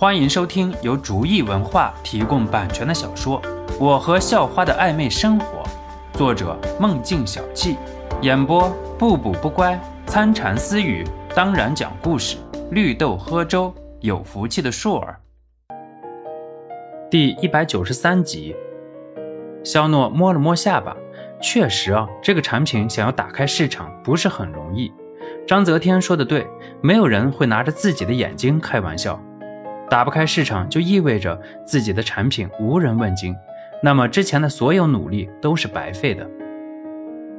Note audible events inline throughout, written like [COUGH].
欢迎收听由竹意文化提供版权的小说《我和校花的暧昧生活》，作者梦境小憩，演播不补不乖、参禅私语，当然讲故事，绿豆喝粥，有福气的硕儿。第一百九十三集，肖诺摸了摸下巴，确实啊，这个产品想要打开市场不是很容易。张泽天说的对，没有人会拿着自己的眼睛开玩笑。打不开市场，就意味着自己的产品无人问津，那么之前的所有努力都是白费的。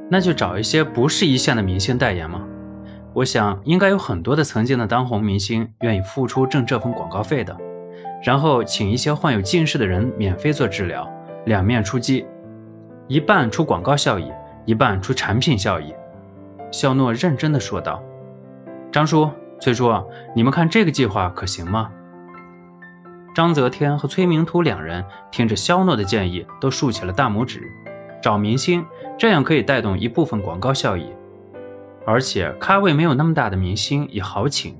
那就找一些不是一线的明星代言嘛。我想应该有很多的曾经的当红明星愿意付出挣这份广告费的。然后请一些患有近视的人免费做治疗，两面出击，一半出广告效益，一半出产品效益。肖诺认真的说道：“张叔、崔叔，你们看这个计划可行吗？”张泽天和崔明图两人听着肖诺的建议，都竖起了大拇指。找明星，这样可以带动一部分广告效益，而且咖位没有那么大的明星也好请。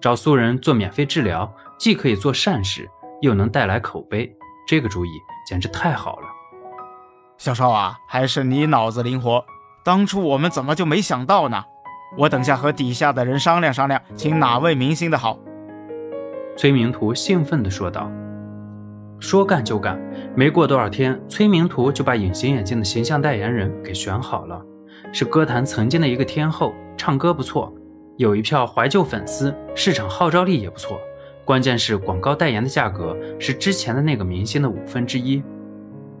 找素人做免费治疗，既可以做善事，又能带来口碑，这个主意简直太好了。小邵啊，还是你脑子灵活，当初我们怎么就没想到呢？我等下和底下的人商量商量，请哪位明星的好。崔明图兴奋地说道：“说干就干，没过多少天，崔明图就把隐形眼镜的形象代言人给选好了，是歌坛曾经的一个天后，唱歌不错，有一票怀旧粉丝，市场号召力也不错。关键是广告代言的价格是之前的那个明星的五分之一。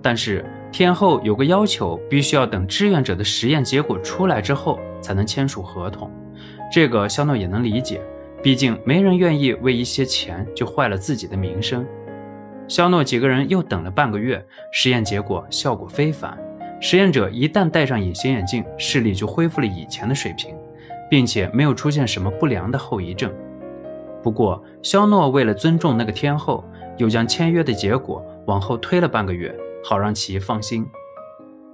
但是天后有个要求，必须要等志愿者的实验结果出来之后才能签署合同，这个肖诺也能理解。”毕竟没人愿意为一些钱就坏了自己的名声。肖诺几个人又等了半个月，实验结果效果非凡。实验者一旦戴上隐形眼镜，视力就恢复了以前的水平，并且没有出现什么不良的后遗症。不过，肖诺为了尊重那个天后，又将签约的结果往后推了半个月，好让其放心。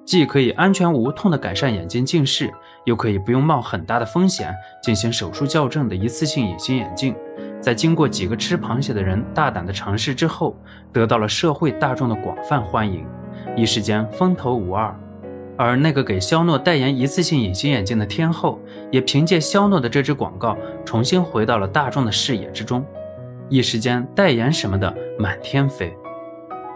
既可以安全无痛地改善眼睛近视，又可以不用冒很大的风险进行手术校正的一次性隐形眼镜，在经过几个吃螃蟹的人大胆的尝试之后，得到了社会大众的广泛欢迎，一时间风头无二。而那个给肖诺代言一次性隐形眼镜的天后，也凭借肖诺的这支广告重新回到了大众的视野之中，一时间代言什么的满天飞。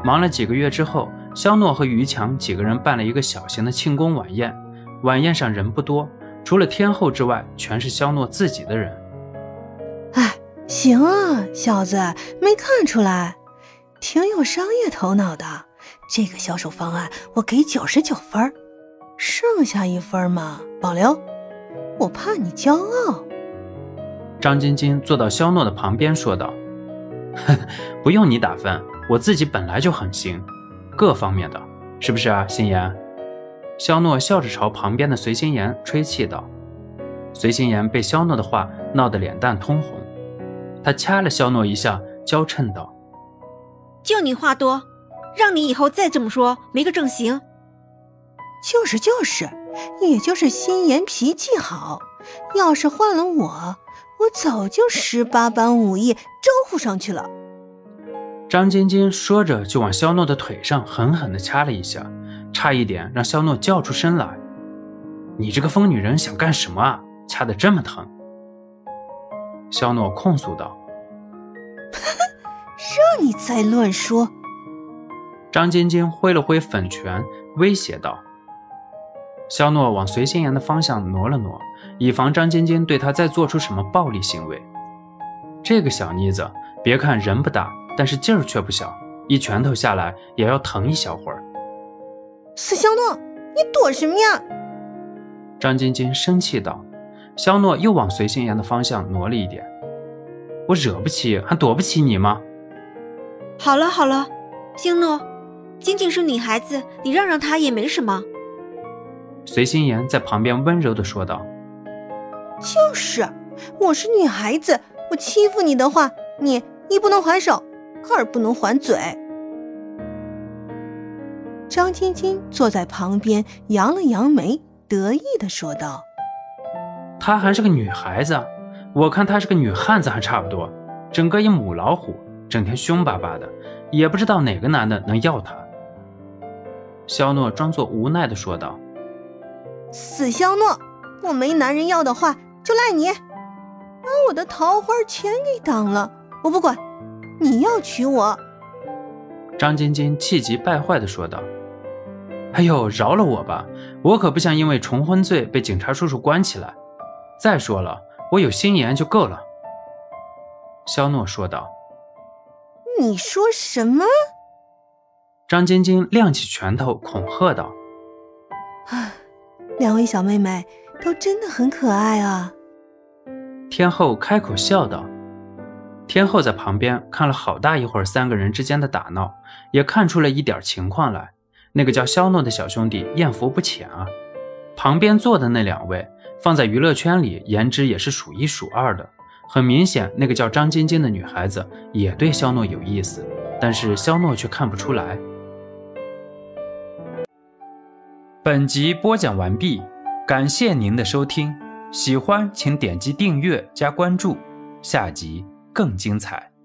忙了几个月之后。肖诺和于强几个人办了一个小型的庆功晚宴，晚宴上人不多，除了天后之外，全是肖诺自己的人。哎，行啊，小子，没看出来，挺有商业头脑的。这个销售方案我给九十九分，剩下一分嘛保留，我怕你骄傲。张晶晶坐到肖诺的旁边说道：“ [LAUGHS] 不用你打分，我自己本来就很行。”各方面的，是不是啊，心妍？肖诺笑着朝旁边的随心妍吹气道。随心妍被肖诺的话闹得脸蛋通红，他掐了肖诺一下，娇嗔道：“就你话多，让你以后再这么说，没个正形。”就是就是，也就是心妍脾气好，要是换了我，我早就十八般武艺招呼上去了。张晶晶说着，就往肖诺的腿上狠狠地掐了一下，差一点让肖诺叫出声来。“你这个疯女人想干什么啊？掐得这么疼！”肖诺控诉道。“让你再乱说！”张晶晶挥了挥粉拳，威胁道。肖诺往随心妍的方向挪了挪，以防张晶晶对他再做出什么暴力行为。这个小妮子，别看人不大。但是劲儿却不小，一拳头下来也要疼一小会儿。死肖诺，你躲什么呀？张晶晶生气道。肖诺又往随心妍的方向挪了一点。我惹不起，还躲不起你吗？好了好了，星诺，晶晶是女孩子，你让让她也没什么。随心妍在旁边温柔的说道。就是，我是女孩子，我欺负你的话，你你不能还手。更不能还嘴。张晶晶坐在旁边，扬了扬眉，得意的说道：“她还是个女孩子，我看她是个女汉子还差不多，整个一母老虎，整天凶巴巴的，也不知道哪个男的能要她。肖诺装作无奈的说道：“死肖诺，我没男人要的话，就赖你，把我的桃花钱给挡了。我不管，你要娶我。”张晶晶气急败坏的说道：“哎呦，饶了我吧，我可不想因为重婚罪被警察叔叔关起来。再说了，我有心眼就够了。”肖诺说道：“你说什么？”张晶晶亮起拳头，恐吓道：“啊，两位小妹妹都真的很可爱啊！”天后开口笑道。天后在旁边看了好大一会儿三个人之间的打闹，也看出了一点情况来。那个叫肖诺的小兄弟艳福不浅啊。旁边坐的那两位，放在娱乐圈里颜值也是数一数二的。很明显，那个叫张晶晶的女孩子也对肖诺有意思，但是肖诺却看不出来。本集播讲完毕，感谢您的收听，喜欢请点击订阅加关注，下集更精彩。